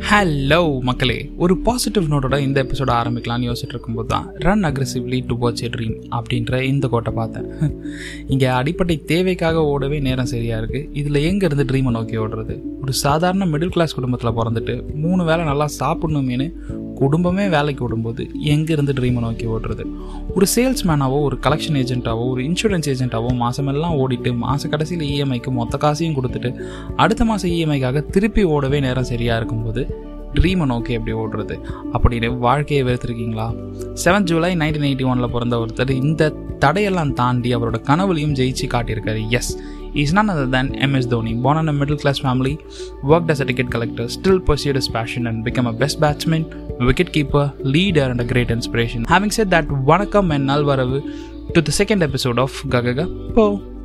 Hello மக்களே. ஒரு positive நோட்டோட இந்த எபிசோட ஆரம்பிக்கலாம்னு யோசிச்சுட்டு இருக்கும்போது தான் run aggressively to watch a dream அப்படின்ற இந்த கோட்டை பார்த்தேன். இங்கே அடிப்படை தேவைக்காக ஓடவே நேரம் சரியாக இருக்குது இதில் எங்கேருந்து ட்ரீமை நோக்கி ஓடுறது? ஒரு சாதாரண மிடில் கிளாஸ் குடும்பத்தில் பிறந்துட்டு மூணு வேளை நல்லா சாப்பிடணுமேனு குடும்பமே வேலைக்கு விடும்போது எங்கேருந்து ட்ரீமை நோக்கி ஓடுறது? ஒரு சேல்ஸ்மேனாவோ ஒரு கலெக்ஷன் ஏஜென்ட்டாவோ ஒரு இன்சூரன்ஸ் ஏஜென்ட்டாவோ மாதமெல்லாம் ஓடிட்டு மாத கடைசியில் இஎம்ஐக்கு மொத்த காசையும் கொடுத்துட்டு அடுத்த மாதம் இஎம்ஐக்காக திருப்பி ஓடவே நேரம் சரியாக இருக்கும்போது ட்ரீமை நோக்கி எப்படி ஓடுறது? அப்படின்னு வாழ்க்கையை வெறுத்திருக்கீங்களா? செவன்த் ஜூலை நைன்டீன் எயிட்டி ஒனில் பிறந்த ஒருத்தர் இந்த தடையெல்லாம் தாண்டி அவரோட கனவுலையும் ஜெயிச்சு காட்டியிருக்காரு. Yes is none other than MS Dhoni. Born in a middle class family, worked as a ticket collector, still pursued his passion and become a best batsman, wicketkeeper, leader, and a great inspiration. Having said that, Vanakkam and Nalvaravu to the second episode of Gagaga Po.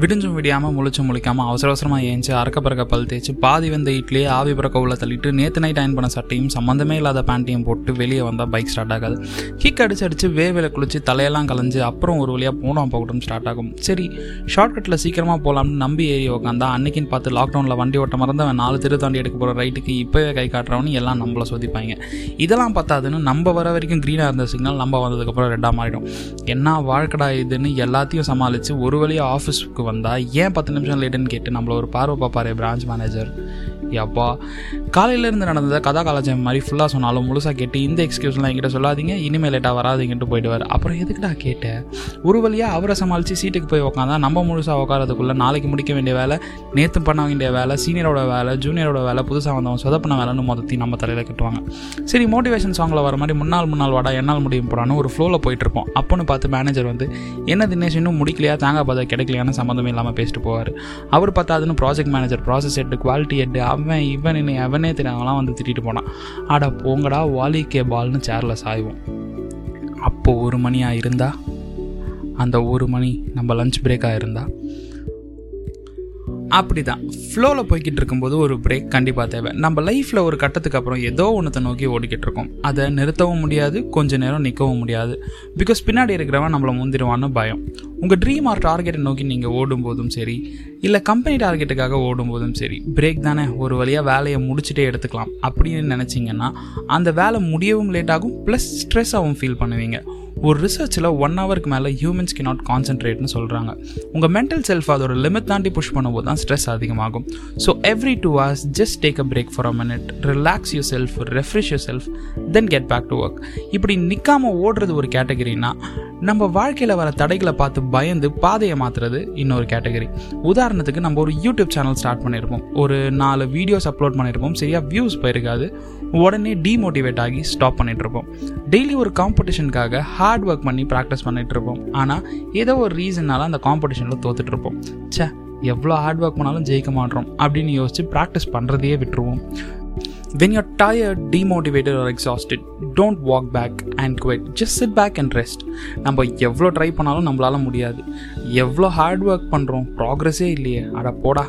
விடிஞ்சும் விடியாமல் முழிச்சும் முழிக்காமல் அவசர அவசரமாக ஏஞ்சி அறக்க பறக்க பல் தேய்ச்சி பாதி வந்த இட்லியே ஆவி பறக்க உள்ள தள்ளிட்டு நேற்று நைட் அயன் பண்ண சட்டையும் சம்மந்தமே இல்லாத பேண்ட்டையும் போட்டு வெளியே வந்தால் பைக் ஸ்டார்ட் ஆகாது. கிக் அடிச்சு அடிச்சு வேவேல குளிச்சு தலையெல்லாம் கலைஞ்சு அப்புறம் ஒரு வழியாக போனோம் போகட்டும் ஸ்டார்ட் ஆகும். சரி ஷார்ட்கட்டில் சீக்கிரமாக போகலாம்னு நம்பி ஏறி உட்காந்தா அன்னைக்குன்னு பார்த்து லாக்டவுனில் வண்டி ஓட்ட மறந்தவன் நாலு தெரு தாண்டி எடுக்க போகிற ரைட்டுக்கு இப்போவே கை காட்டுறவனு எல்லாம் நம்மளை சோதிப்பாங்க. இதெல்லாம் பார்த்தாதுன்னு நம்ம வர வரைக்கும் க்ரீனாக இருந்த சிக்னல் நம்ம வந்ததுக்கப்புறம் ரெட்டாக மாறிடும். என்ன வாழ்க்கடா இதுன்னு எல்லாத்தையும் சமாளித்து ஒரு வழியாக ஆஃபீஸுக்கு வந்தால் ஏன் பத்து நிமிஷம் லேட்டுன்னு கேட்டு நம்மள ஒரு பார்வை பார்ப்பாரு பிரான்ச் மேனேஜர் யப்பா காலையிலேருந்து நடந்த கதா காலாஜம் மாதிரி ஃபுல்லாக சொன்னாலும் முழுசாக கேட்டு இந்த எக்ஸ்கியூஸ்லாம் என்கிட்ட சொல்லாதீங்க இனிமேல் லேட்டாக வராதிங்கன்ட்டு போயிடுவார். அப்புறம் எதுக்குடா கேட்டேன் ஒரு வழியாக அவரை சமாளித்து சீட்டுக்கு போய் உட்காந்தா நம்ம முழுசாக உட்காரதுக்குள்ளே நாளைக்கு முடிக்க வேண்டிய வேலை நேற்று பண்ண வேண்டிய வேலை சீனியரோட வேலை ஜூனியரோட வேலை புதுசாக வந்தவன் சொதப்பின வேலைன்னு மொத்தத்தையும் நம்ம தலையில் கட்டுவாங்க. சரி மோட்டிவேஷன் சாங்கில் வர மாதிரி முன்னாள் முன்னாள் வாடா என்னால் முடியும் போடான்னு ஒரு ஃப்ளோவில் போயிட்டுருப்போம் அப்போன்னு பார்த்து மேனேஜர் வந்து என்ன தினேஷ் இன்னும் முடிக்கலையா? தேங்காய் பார்த்தா கிடைக்கலையான்னு சம்மந்தமே இல்லாமல் பேசிட்டு போவார். அவர் பார்த்தாதுன்னு ப்ராஜெக்ட் மேனேஜர் ப்ராசஸ் எட்டு குவாலிட்டி எட்டு அவன் இவன் என்னை அவனே தெரியாமலாம் வந்து திட்டிட்டு போனான். அட போங்கடா வாலிகே பால்னு சேரில் சாய்வோம். அப்போது ஒரு மணியாக இருந்தா? அந்த ஒரு மணி நம்ம லஞ்ச் பிரேக்காக இருந்தா? அப்படி தான் ஃப்ளோவில் போய்கிட்டு இருக்கும்போது ஒரு பிரேக் கண்டிப்பாக தேவை. நம்ம லைஃப்பில் ஒரு கட்டத்துக்கு அப்புறம் ஏதோ ஒன்றத்தை நோக்கி ஓடிக்கிட்டு இருக்கோம். அதை நிறுத்தவும் முடியாது கொஞ்ச நேரம் நிற்கவும் முடியாது. பிகாஸ் பின்னாடி இருக்கிறவன் நம்மளை முந்திடுவான்னு பயம். உங்கள் ட்ரீம் ஆர் டார்கெட்டை நோக்கி நீங்கள் ஓடும்போதும் சரி இல்லை கம்பெனி டார்கெட்டுக்காக ஓடும்போதும் சரி பிரேக் தானே ஒரு வழியாக வேலையை முடிச்சுட்டே எடுத்துக்கலாம் அப்படின்னு நினச்சிங்கன்னா அந்த வேலை முடியவும் லேட் ஆகும் ப்ளஸ் ஸ்ட்ரெஸ்ஸாகவும் ஃபீல் பண்ணுவீங்க. ஒரு ரிசர்ச்சில் ஒன் ஹவருக்கு மேலே ஹியூமன்ஸ் கே நாட் கான்சென்ட்ரேட்னு சொல்கிறாங்க உங்கள் மென்டல் செல்ஃப் அதோட லிமிட் தாண்டி புஷ் பண்ணும்போது தான் ஸ்ட்ரெஸ் அதிகமாகும். So every two hours just take a break for a minute relax yourself refresh yourself then get back to work இப்படி நிற்காம ஓடுறது ஒரு கேட்டகரினா நம்ம வாழ்க்கையில் வர தடைகளை பார்த்து பயந்து பாதையை மாற்றுறது இன்னொரு கேட்டகரி. உதாரணத்துக்கு நம்ம ஒரு யூடியூப் சேனல் ஸ்டார்ட் பண்ணியிருப்போம் ஒரு நாலு வீடியோஸ் அப்லோட் பண்ணியிருப்போம் சரியாக வியூஸ் போயிருக்காது. உடனே டீமோட்டிவேட் ஆகி ஸ்டாப் பண்ணிகிட்ருப்போம் டெய்லி ஒரு காம்படிஷனுக்காக ஹார்ட் ஒர்க் பண்ணி ப்ராக்டிஸ் பண்ணிகிட்ருப்போம் இருப்போம் ஆனால் ஏதோ ஒரு ரீசன்னால அந்த காம்படிஷனில் தோத்துட்ருப்போம் சே எவ்வளோ ஹார்ட் ஒர்க் பண்ணாலும் ஜெயிக்க மாட்டோம் அப்படின்னு யோசிச்சு ப்ராக்டிஸ் பண்ணுறதையே விட்டுருவோம். When you're tired, demotivated or exhausted, don't walk back and quit. Just sit back and rest. நம்ம எவ்வளோ ட்ரை பண்ணாலும் நம்மளால முடியாது. எவ்வளோ ஹார்ட் ஒர்க் பண்ணுறோம் ப்ராக்ரஸே இல்லையே. அட போடா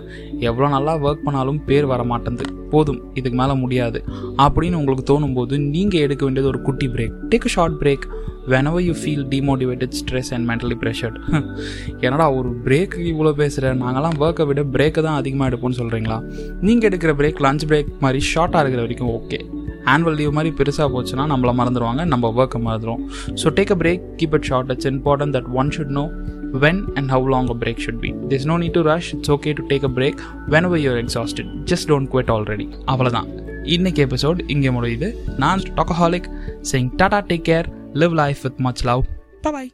எவ்வளோ நல்லா ஒர்க் பண்ணாலும் பேர் வர மாட்டேங்குது போதும் இதுக்கு மேலே முடியாது. அப்படின்னு உங்களுக்கு தோணும் போது நீங்கள் எடுக்க வேண்டியது ஒரு குட்டி break take a short break whenever you feel demotivated stress and mentally pressured என்னடா ஒரு பிரேக்கு இவ்வளோ பேசுகிற நாங்களாம் ஒர்க்கை விட பிரேக்கை தான் அதிகமாக எடுப்போம்னு சொல்கிறீங்களா நீங்கள் எடுக்கிற பிரேக் லஞ்ச் பிரேக் மாதிரி ஷார்ட்டாக இருக்கிற வரைக்கும் ஓகே ஆனுவல் லீவ் மாதிரி பெருசாக போச்சுன்னா நம்மளை மறந்துடுவாங்க நம்ம ஒர்க்கை மறந்துடுவோம் so take a break keep it short it's important that one should know when and how long a break should be. There's no need to rush. It's okay to take a break whenever you're exhausted. Just don't quit already. அவ்வளோதான் இன்னைக்கு episode இங்கே முடியுது நான் talkaholic saying tata take care live life with much love bye